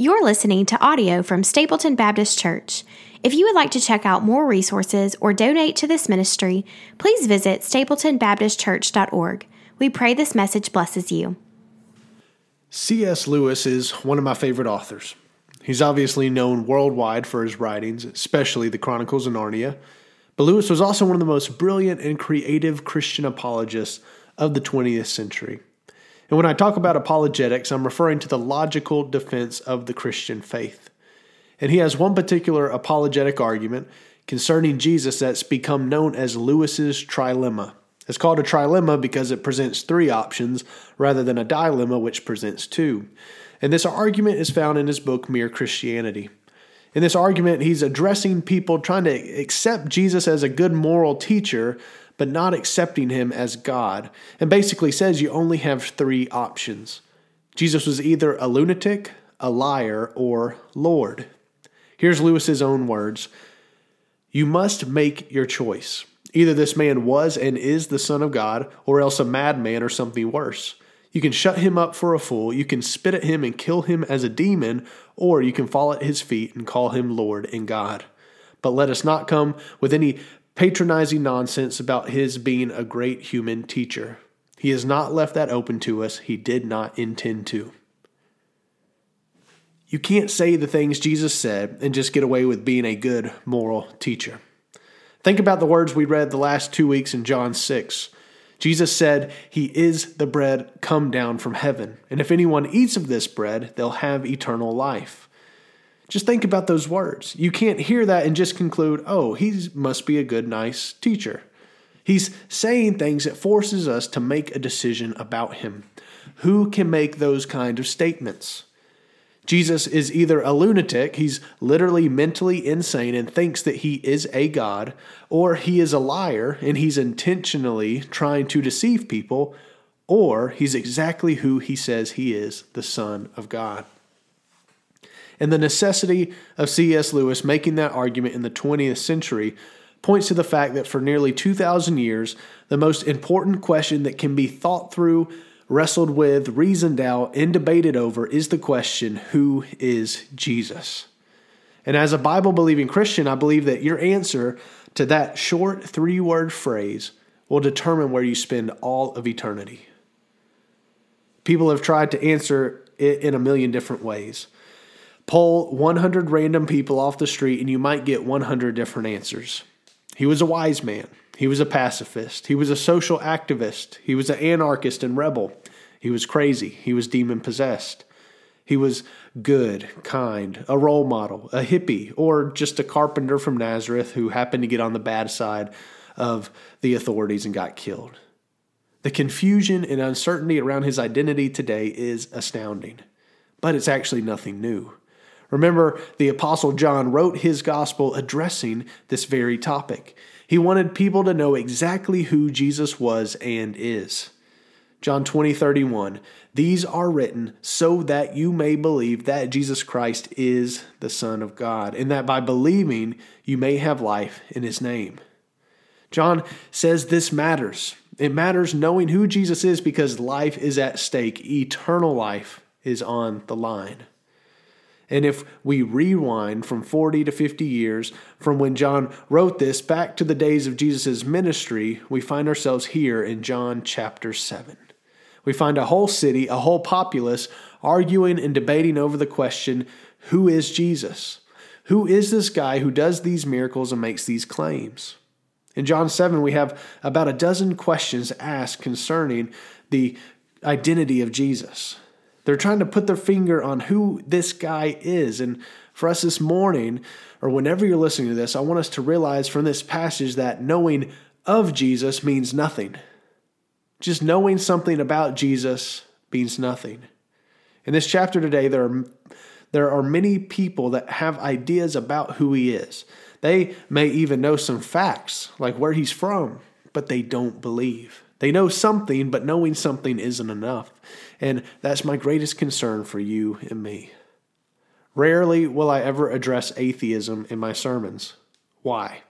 You're listening to audio from Stapleton Baptist Church. If you would like to check out more resources or donate to this ministry, please visit stapletonbaptistchurch.org. We pray this message blesses you. C.S. Lewis is one of my favorite authors. He's obviously known worldwide for his writings, especially the Chronicles of Narnia. But Lewis was also one of the most brilliant and creative Christian apologists of the 20th century. And when I talk about apologetics, I'm referring to the logical defense of the Christian faith. And he has one particular apologetic argument concerning Jesus that's become known as Lewis's trilemma. It's called a trilemma because it presents three options rather than a dilemma, which presents two. And this argument is found in his book, Mere Christianity. In this argument, he's addressing people trying to accept Jesus as a good moral teacher, but not accepting him as God, and basically says you only have three options. Jesus was either a lunatic, a liar, or Lord. Here's Lewis's own words You must make your choice. Either this man was and is the Son of God, or else a madman or something worse. You can shut him up for a fool, you can spit at him and kill him as a demon, or you can fall at his feet and call him Lord and God. But let us not come with any patronizing nonsense about his being a great human teacher. He has not left that open to us. He did not intend to. You can't say the things Jesus said and just get away with being a good moral teacher. Think about the words we read the last two weeks in John 6. Jesus said, He is the bread come down from heaven, and if anyone eats of this bread, they'll have eternal life. Just think about those words. You can't hear that and just conclude, oh, he must be a good, nice teacher. He's saying things that forces us to make a decision about him. Who can make those kind of statements? Jesus is either a lunatic, he's literally mentally insane and thinks that he is a God, or he is a liar and he's intentionally trying to deceive people, or he's exactly who he says he is, the Son of God and the necessity of C.S. Lewis making that argument in the 20th century points to the fact that for nearly 2,000 years, the most important question that can be thought through, wrestled with, reasoned out, and debated over is the question who is Jesus? And as a Bible believing Christian, I believe that your answer to that short three word phrase will determine where you spend all of eternity. People have tried to answer it in a million different ways. Pull 100 random people off the street and you might get 100 different answers. He was a wise man. He was a pacifist. He was a social activist. He was an anarchist and rebel. He was crazy. He was demon possessed. He was good, kind, a role model, a hippie, or just a carpenter from Nazareth who happened to get on the bad side of the authorities and got killed. The confusion and uncertainty around his identity today is astounding, but it's actually nothing new. Remember, the Apostle John wrote his gospel addressing this very topic. He wanted people to know exactly who Jesus was and is. John 20, 31. These are written so that you may believe that Jesus Christ is the Son of God, and that by believing you may have life in his name. John says this matters. It matters knowing who Jesus is because life is at stake, eternal life is on the line. And if we rewind from 40 to 50 years from when John wrote this back to the days of Jesus' ministry, we find ourselves here in John chapter 7. We find a whole city, a whole populace, arguing and debating over the question who is Jesus? Who is this guy who does these miracles and makes these claims? In John 7, we have about a dozen questions asked concerning the identity of Jesus. They're trying to put their finger on who this guy is. And for us this morning, or whenever you're listening to this, I want us to realize from this passage that knowing of Jesus means nothing. Just knowing something about Jesus means nothing. In this chapter today, there are, there are many people that have ideas about who he is. They may even know some facts, like where he's from, but they don't believe. They know something, but knowing something isn't enough. And that's my greatest concern for you and me. Rarely will I ever address atheism in my sermons. Why?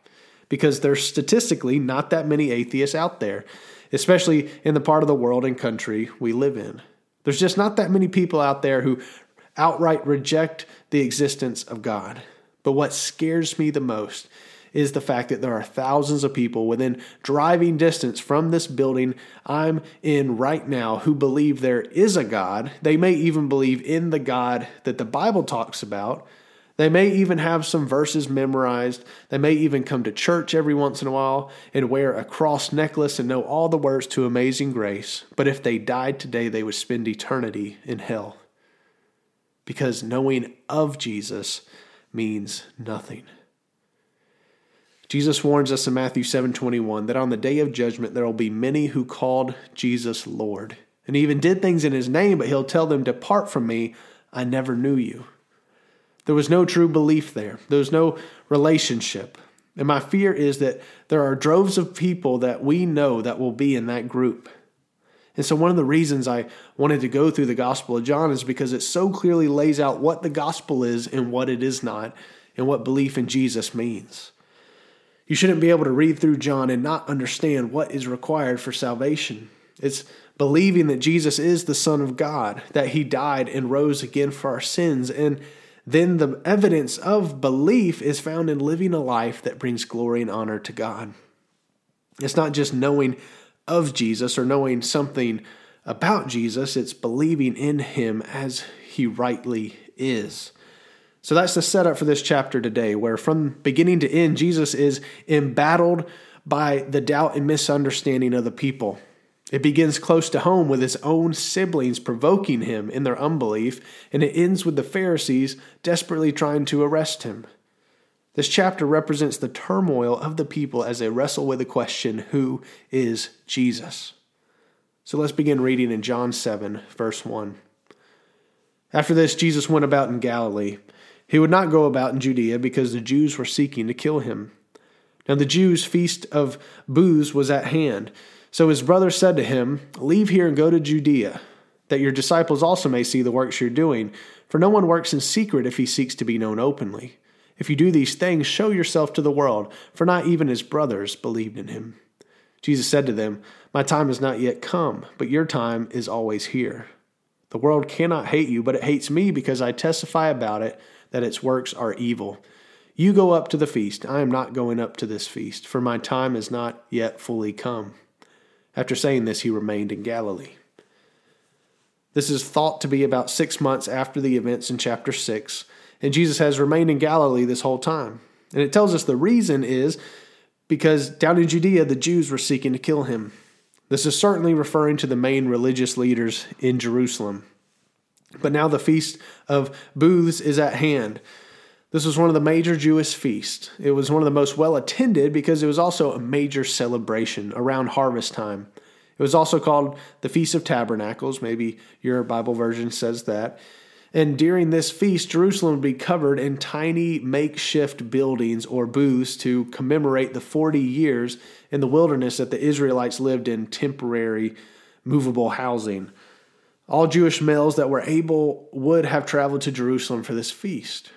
Because there's statistically not that many atheists out there, especially in the part of the world and country we live in. There's just not that many people out there who outright reject the existence of God. But what scares me the most is the fact that there are thousands of people within driving distance from this building I'm in right now who believe there is a God. They may even believe in the God that the Bible talks about. They may even have some verses memorized. They may even come to church every once in a while and wear a cross necklace and know all the words to Amazing Grace. But if they died today, they would spend eternity in hell. Because knowing of Jesus means nothing. Jesus warns us in Matthew 7:21 that on the day of judgment there will be many who called Jesus Lord and even did things in his name, but he'll tell them, "Depart from me, I never knew you." There was no true belief there. There was no relationship. And my fear is that there are droves of people that we know that will be in that group. And so, one of the reasons I wanted to go through the Gospel of John is because it so clearly lays out what the gospel is and what it is not, and what belief in Jesus means. You shouldn't be able to read through John and not understand what is required for salvation. It's believing that Jesus is the Son of God, that He died and rose again for our sins. And then the evidence of belief is found in living a life that brings glory and honor to God. It's not just knowing of Jesus or knowing something about Jesus, it's believing in Him as He rightly is. So that's the setup for this chapter today, where from beginning to end, Jesus is embattled by the doubt and misunderstanding of the people. It begins close to home with his own siblings provoking him in their unbelief, and it ends with the Pharisees desperately trying to arrest him. This chapter represents the turmoil of the people as they wrestle with the question who is Jesus? So let's begin reading in John 7, verse 1. After this, Jesus went about in Galilee he would not go about in Judea because the Jews were seeking to kill him. Now the Jews' feast of booths was at hand. So his brother said to him, Leave here and go to Judea, that your disciples also may see the works you're doing. For no one works in secret if he seeks to be known openly. If you do these things, show yourself to the world, for not even his brothers believed in him. Jesus said to them, My time has not yet come, but your time is always here. The world cannot hate you, but it hates me because I testify about it that its works are evil. You go up to the feast. I am not going up to this feast, for my time is not yet fully come. After saying this, he remained in Galilee. This is thought to be about six months after the events in chapter 6, and Jesus has remained in Galilee this whole time. And it tells us the reason is because down in Judea, the Jews were seeking to kill him. This is certainly referring to the main religious leaders in Jerusalem. But now the Feast of Booths is at hand. This was one of the major Jewish feasts. It was one of the most well attended because it was also a major celebration around harvest time. It was also called the Feast of Tabernacles. Maybe your Bible version says that. And during this feast, Jerusalem would be covered in tiny makeshift buildings or booths to commemorate the 40 years in the wilderness that the Israelites lived in temporary, movable housing. All Jewish males that were able would have traveled to Jerusalem for this feast.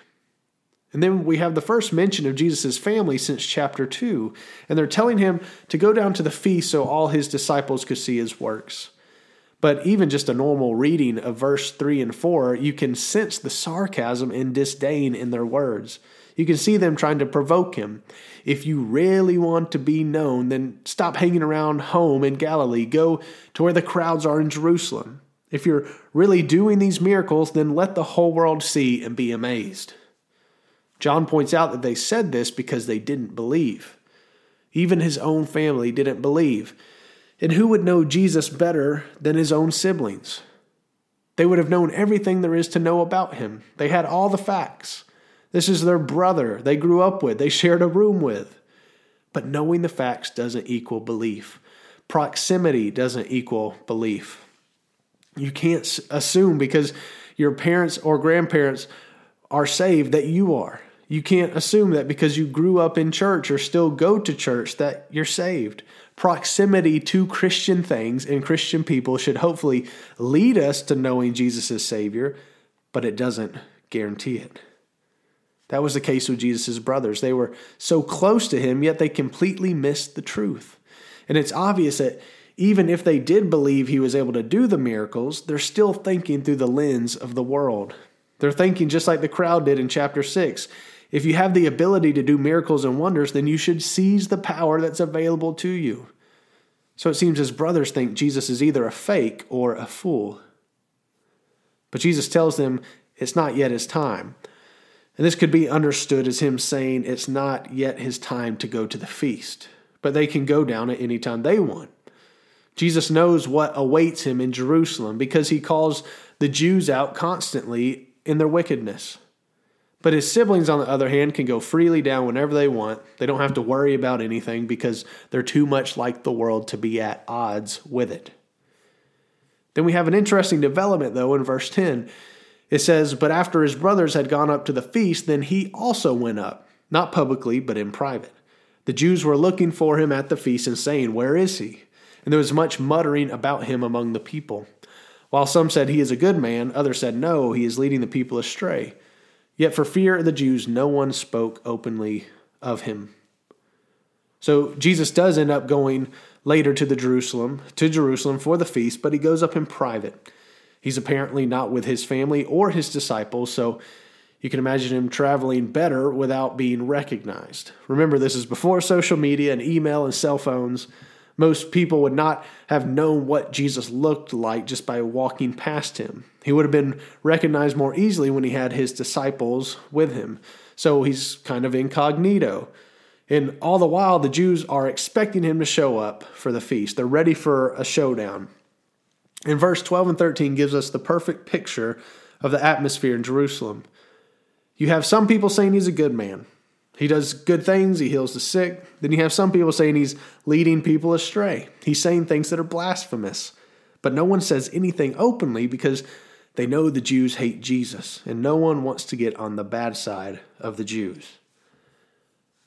And then we have the first mention of Jesus' family since chapter 2. And they're telling him to go down to the feast so all his disciples could see his works. But even just a normal reading of verse 3 and 4, you can sense the sarcasm and disdain in their words. You can see them trying to provoke him. If you really want to be known, then stop hanging around home in Galilee. Go to where the crowds are in Jerusalem. If you're really doing these miracles, then let the whole world see and be amazed. John points out that they said this because they didn't believe. Even his own family didn't believe. And who would know Jesus better than his own siblings? They would have known everything there is to know about him. They had all the facts. This is their brother they grew up with, they shared a room with. But knowing the facts doesn't equal belief. Proximity doesn't equal belief. You can't assume because your parents or grandparents are saved that you are. You can't assume that because you grew up in church or still go to church that you're saved. Proximity to Christian things and Christian people should hopefully lead us to knowing Jesus as Savior, but it doesn't guarantee it. That was the case with Jesus' brothers. They were so close to him, yet they completely missed the truth. And it's obvious that even if they did believe he was able to do the miracles, they're still thinking through the lens of the world. They're thinking just like the crowd did in chapter 6. If you have the ability to do miracles and wonders, then you should seize the power that's available to you. So it seems his brothers think Jesus is either a fake or a fool. But Jesus tells them it's not yet his time. And this could be understood as him saying it's not yet his time to go to the feast, but they can go down at any time they want. Jesus knows what awaits him in Jerusalem because he calls the Jews out constantly in their wickedness. But his siblings, on the other hand, can go freely down whenever they want. They don't have to worry about anything because they're too much like the world to be at odds with it. Then we have an interesting development, though, in verse 10. It says, But after his brothers had gone up to the feast, then he also went up, not publicly, but in private. The Jews were looking for him at the feast and saying, Where is he? And there was much muttering about him among the people. While some said he is a good man, others said, No, he is leading the people astray. Yet for fear of the Jews, no one spoke openly of him. So Jesus does end up going later to the Jerusalem, to Jerusalem for the feast, but he goes up in private. He's apparently not with his family or his disciples, so you can imagine him traveling better without being recognized. Remember, this is before social media and email and cell phones. Most people would not have known what Jesus looked like just by walking past him. He would have been recognized more easily when he had his disciples with him. So he's kind of incognito. And all the while, the Jews are expecting him to show up for the feast. They're ready for a showdown. And verse 12 and 13 gives us the perfect picture of the atmosphere in Jerusalem. You have some people saying he's a good man. He does good things, he heals the sick. Then you have some people saying he's leading people astray. He's saying things that are blasphemous. But no one says anything openly because they know the Jews hate Jesus, and no one wants to get on the bad side of the Jews.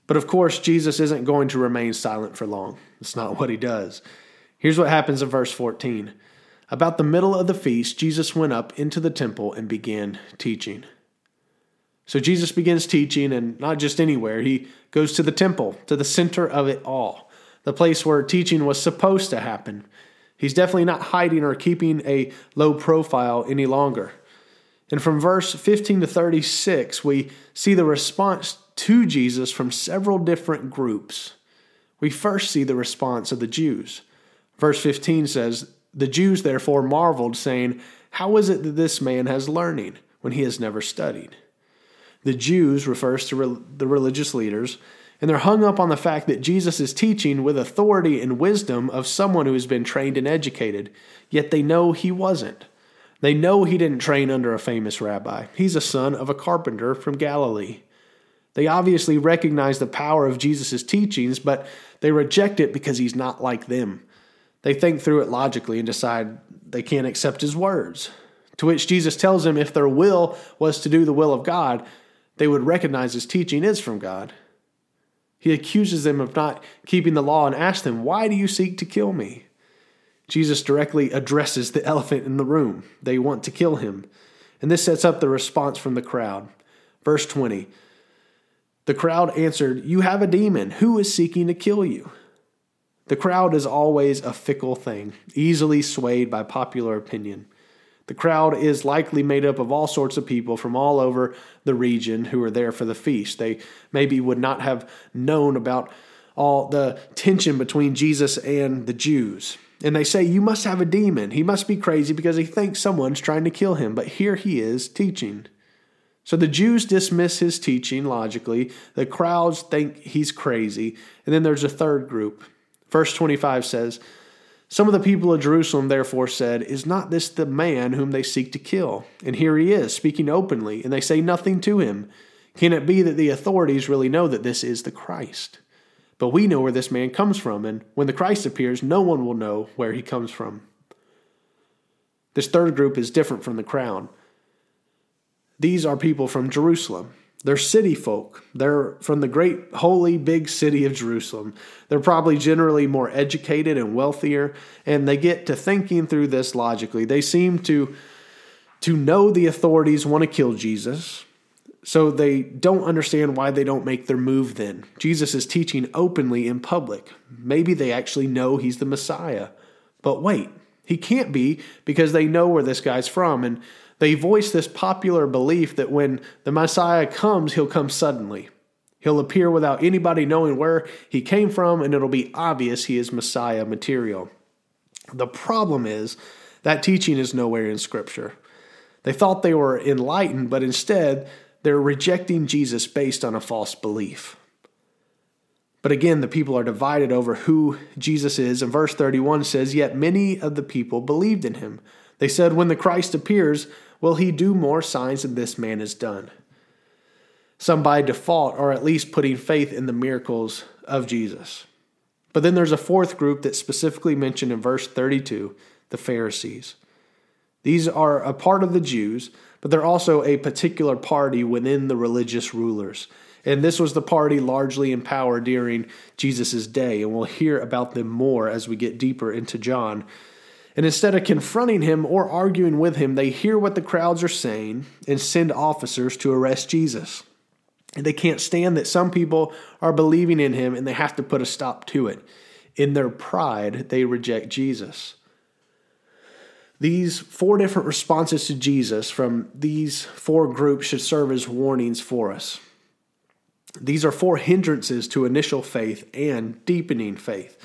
But of course, Jesus isn't going to remain silent for long. It's not what he does. Here's what happens in verse 14. About the middle of the feast, Jesus went up into the temple and began teaching. So Jesus begins teaching, and not just anywhere, he goes to the temple, to the center of it all, the place where teaching was supposed to happen. He's definitely not hiding or keeping a low profile any longer. And from verse 15 to 36, we see the response to Jesus from several different groups. We first see the response of the Jews. Verse 15 says, The Jews therefore marveled, saying, How is it that this man has learning when he has never studied? The Jews refers to re- the religious leaders, and they're hung up on the fact that Jesus is teaching with authority and wisdom of someone who has been trained and educated, yet they know he wasn't. They know he didn't train under a famous rabbi. He's a son of a carpenter from Galilee. They obviously recognize the power of Jesus' teachings, but they reject it because he's not like them. They think through it logically and decide they can't accept his words. To which Jesus tells them if their will was to do the will of God, they would recognize his teaching is from God. He accuses them of not keeping the law and asks them, Why do you seek to kill me? Jesus directly addresses the elephant in the room. They want to kill him. And this sets up the response from the crowd. Verse 20 The crowd answered, You have a demon. Who is seeking to kill you? The crowd is always a fickle thing, easily swayed by popular opinion. The crowd is likely made up of all sorts of people from all over the region who are there for the feast. They maybe would not have known about all the tension between Jesus and the Jews. And they say, You must have a demon. He must be crazy because he thinks someone's trying to kill him. But here he is teaching. So the Jews dismiss his teaching logically. The crowds think he's crazy. And then there's a third group. Verse 25 says, some of the people of Jerusalem therefore said, Is not this the man whom they seek to kill? And here he is, speaking openly, and they say nothing to him. Can it be that the authorities really know that this is the Christ? But we know where this man comes from, and when the Christ appears, no one will know where he comes from. This third group is different from the crowd. These are people from Jerusalem. They're city folk. They're from the great holy big city of Jerusalem. They're probably generally more educated and wealthier, and they get to thinking through this logically. They seem to to know the authorities want to kill Jesus. So they don't understand why they don't make their move then. Jesus is teaching openly in public. Maybe they actually know he's the Messiah. But wait, he can't be because they know where this guy's from and They voice this popular belief that when the Messiah comes, he'll come suddenly. He'll appear without anybody knowing where he came from, and it'll be obvious he is Messiah material. The problem is that teaching is nowhere in Scripture. They thought they were enlightened, but instead, they're rejecting Jesus based on a false belief. But again, the people are divided over who Jesus is. And verse 31 says, Yet many of the people believed in him. They said, When the Christ appears, will he do more signs than this man has done? Some by default are at least putting faith in the miracles of Jesus. But then there's a fourth group that's specifically mentioned in verse 32 the Pharisees. These are a part of the Jews, but they're also a particular party within the religious rulers. And this was the party largely in power during Jesus' day. And we'll hear about them more as we get deeper into John. And instead of confronting him or arguing with him, they hear what the crowds are saying and send officers to arrest Jesus. And they can't stand that some people are believing in him and they have to put a stop to it. In their pride, they reject Jesus. These four different responses to Jesus from these four groups should serve as warnings for us. These are four hindrances to initial faith and deepening faith.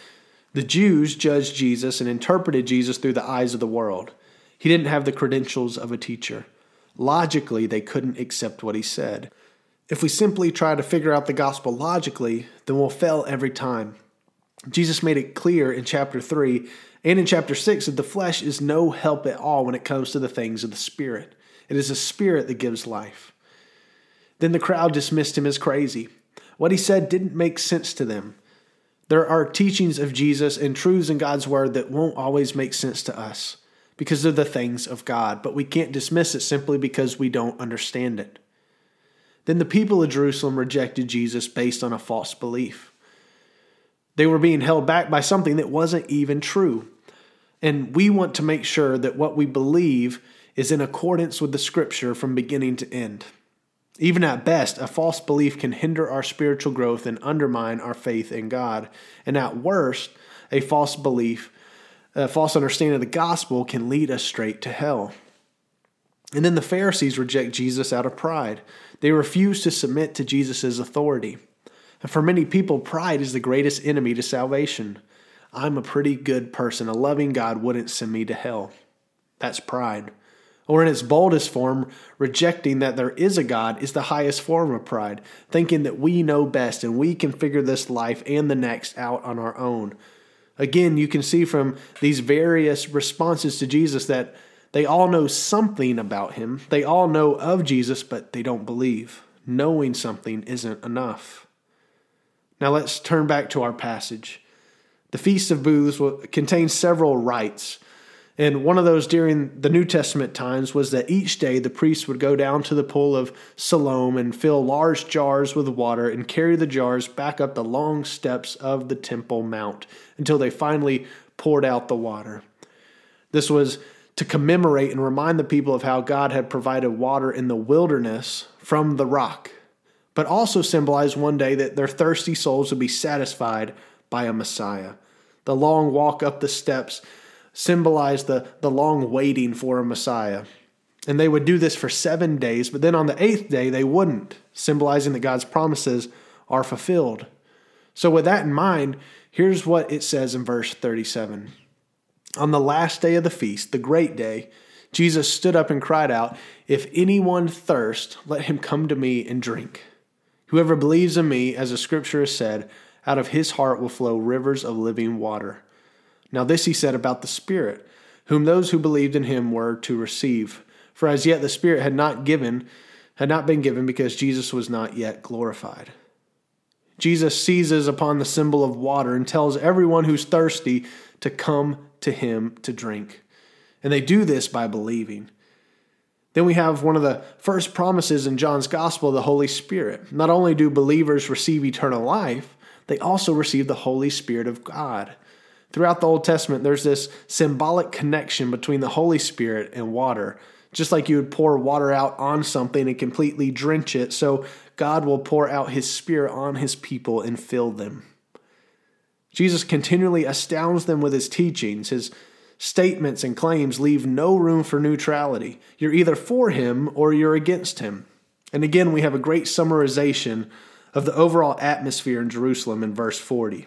The Jews judged Jesus and interpreted Jesus through the eyes of the world. He didn't have the credentials of a teacher. Logically, they couldn't accept what he said. If we simply try to figure out the gospel logically, then we'll fail every time. Jesus made it clear in chapter 3 and in chapter 6 that the flesh is no help at all when it comes to the things of the Spirit. It is the Spirit that gives life. Then the crowd dismissed him as crazy. What he said didn't make sense to them. There are teachings of Jesus and truths in God's word that won't always make sense to us because they're the things of God, but we can't dismiss it simply because we don't understand it. Then the people of Jerusalem rejected Jesus based on a false belief. They were being held back by something that wasn't even true. And we want to make sure that what we believe is in accordance with the scripture from beginning to end. Even at best, a false belief can hinder our spiritual growth and undermine our faith in God. And at worst, a false belief, a false understanding of the gospel can lead us straight to hell. And then the Pharisees reject Jesus out of pride. They refuse to submit to Jesus' authority. And for many people, pride is the greatest enemy to salvation. I'm a pretty good person. A loving God wouldn't send me to hell. That's pride. Or in its boldest form, rejecting that there is a God is the highest form of pride, thinking that we know best and we can figure this life and the next out on our own. Again, you can see from these various responses to Jesus that they all know something about him. They all know of Jesus, but they don't believe. Knowing something isn't enough. Now let's turn back to our passage. The Feast of Booths contains several rites. And one of those during the New Testament times was that each day the priests would go down to the pool of Siloam and fill large jars with water and carry the jars back up the long steps of the Temple Mount until they finally poured out the water. This was to commemorate and remind the people of how God had provided water in the wilderness from the rock, but also symbolized one day that their thirsty souls would be satisfied by a Messiah. The long walk up the steps symbolized the, the long waiting for a Messiah. And they would do this for seven days, but then on the eighth day, they wouldn't, symbolizing that God's promises are fulfilled. So, with that in mind, here's what it says in verse 37 on the last day of the feast, the great day, Jesus stood up and cried out, If anyone thirst, let him come to me and drink. Whoever believes in me, as the scripture has said, out of his heart will flow rivers of living water. Now, this he said about the Spirit, whom those who believed in him were to receive. For as yet the Spirit had not given, had not been given because Jesus was not yet glorified. Jesus seizes upon the symbol of water and tells everyone who's thirsty to come to him to drink. And they do this by believing. Then we have one of the first promises in John's gospel, the Holy Spirit. Not only do believers receive eternal life, they also receive the Holy Spirit of God. Throughout the Old Testament, there's this symbolic connection between the Holy Spirit and water. Just like you would pour water out on something and completely drench it, so God will pour out his Spirit on his people and fill them. Jesus continually astounds them with his teachings, his Statements and claims leave no room for neutrality. You're either for him or you're against him. And again, we have a great summarization of the overall atmosphere in Jerusalem in verse 40.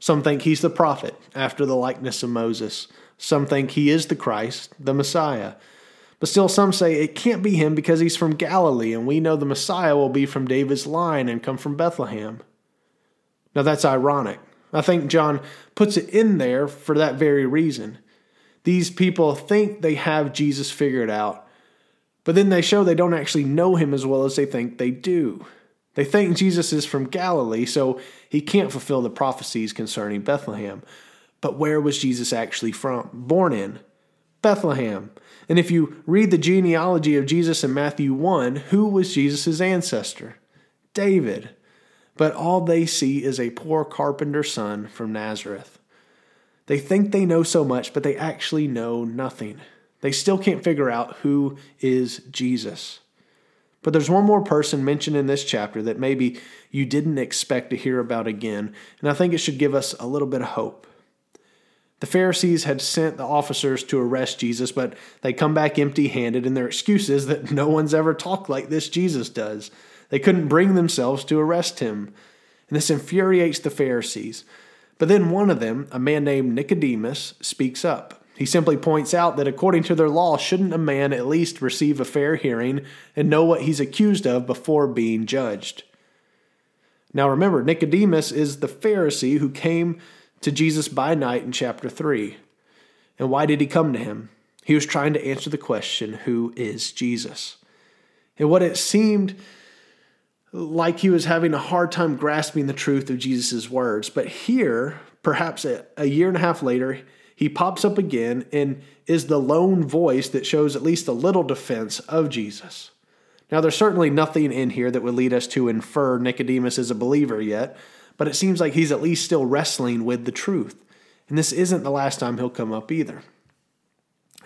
Some think he's the prophet, after the likeness of Moses. Some think he is the Christ, the Messiah. But still, some say it can't be him because he's from Galilee, and we know the Messiah will be from David's line and come from Bethlehem. Now, that's ironic. I think John puts it in there for that very reason. These people think they have Jesus figured out, but then they show they don't actually know him as well as they think they do. They think Jesus is from Galilee, so he can't fulfill the prophecies concerning Bethlehem. But where was Jesus actually from? Born in Bethlehem. And if you read the genealogy of Jesus in Matthew 1, who was Jesus' ancestor? David. But all they see is a poor carpenter's son from Nazareth. They think they know so much, but they actually know nothing. They still can't figure out who is Jesus. But there's one more person mentioned in this chapter that maybe you didn't expect to hear about again, and I think it should give us a little bit of hope. The Pharisees had sent the officers to arrest Jesus, but they come back empty handed, and their excuse is that no one's ever talked like this Jesus does. They couldn't bring themselves to arrest him. And this infuriates the Pharisees. But then one of them, a man named Nicodemus, speaks up. He simply points out that according to their law, shouldn't a man at least receive a fair hearing and know what he's accused of before being judged? Now remember, Nicodemus is the Pharisee who came to Jesus by night in chapter 3. And why did he come to him? He was trying to answer the question, Who is Jesus? And what it seemed like he was having a hard time grasping the truth of Jesus' words. But here, perhaps a, a, year and a half later, he pops up again and is the lone voice that shows at least a little defense of Jesus. Now, there's certainly nothing in here that would lead us to infer Nicodemus is a believer yet, but it seems like he's at least still wrestling with the truth. And this isn't the last time he'll come up either.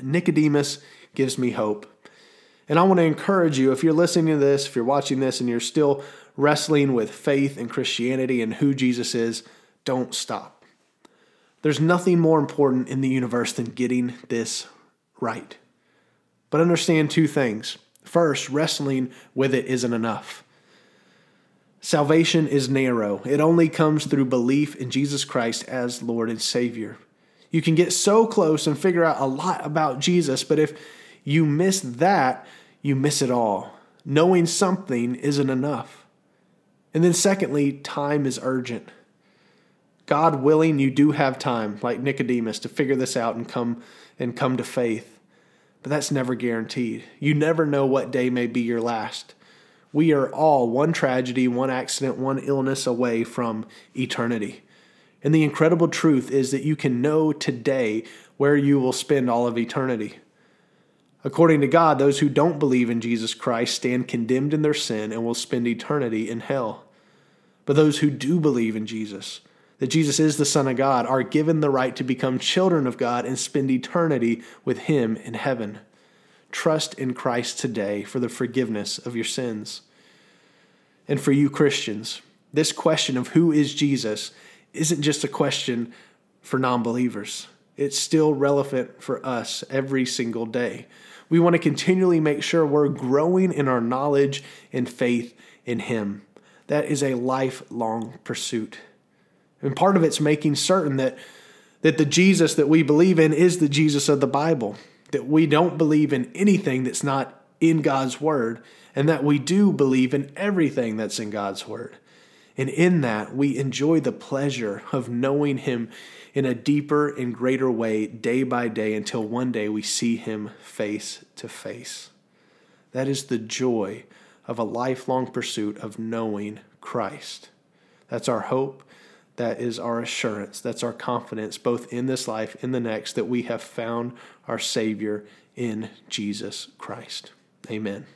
Nicodemus gives me hope. And I want to encourage you if you're listening to this, if you're watching this, and you're still wrestling with faith and Christianity and who Jesus is, don't stop. There's nothing more important in the universe than getting this right. But understand two things. First, wrestling with it isn't enough. Salvation is narrow, it only comes through belief in Jesus Christ as Lord and Savior. You can get so close and figure out a lot about Jesus, but if you miss that, you miss it all. Knowing something isn't enough. And then, secondly, time is urgent. God willing, you do have time, like Nicodemus, to figure this out and come and come to faith. But that's never guaranteed. You never know what day may be your last. We are all one tragedy, one accident, one illness away from eternity. And the incredible truth is that you can know today where you will spend all of eternity. According to God, those who don't believe in Jesus Christ stand condemned in their sin and will spend eternity in hell. But those who do believe in Jesus, that Jesus is the Son of God, are given the right to become children of God and spend eternity with Him in heaven. Trust in Christ today for the forgiveness of your sins. And for you Christians, this question of who is Jesus isn't just a question for non believers. It's still relevant for us every single day. We want to continually make sure we're growing in our knowledge and faith in Him. That is a lifelong pursuit. And part of it's making certain that, that the Jesus that we believe in is the Jesus of the Bible, that we don't believe in anything that's not in God's Word, and that we do believe in everything that's in God's Word. And in that, we enjoy the pleasure of knowing Him in a deeper and greater way day by day until one day we see Him face to face. That is the joy of a lifelong pursuit of knowing Christ. That's our hope. That is our assurance. That's our confidence, both in this life, in the next, that we have found our Savior in Jesus Christ. Amen.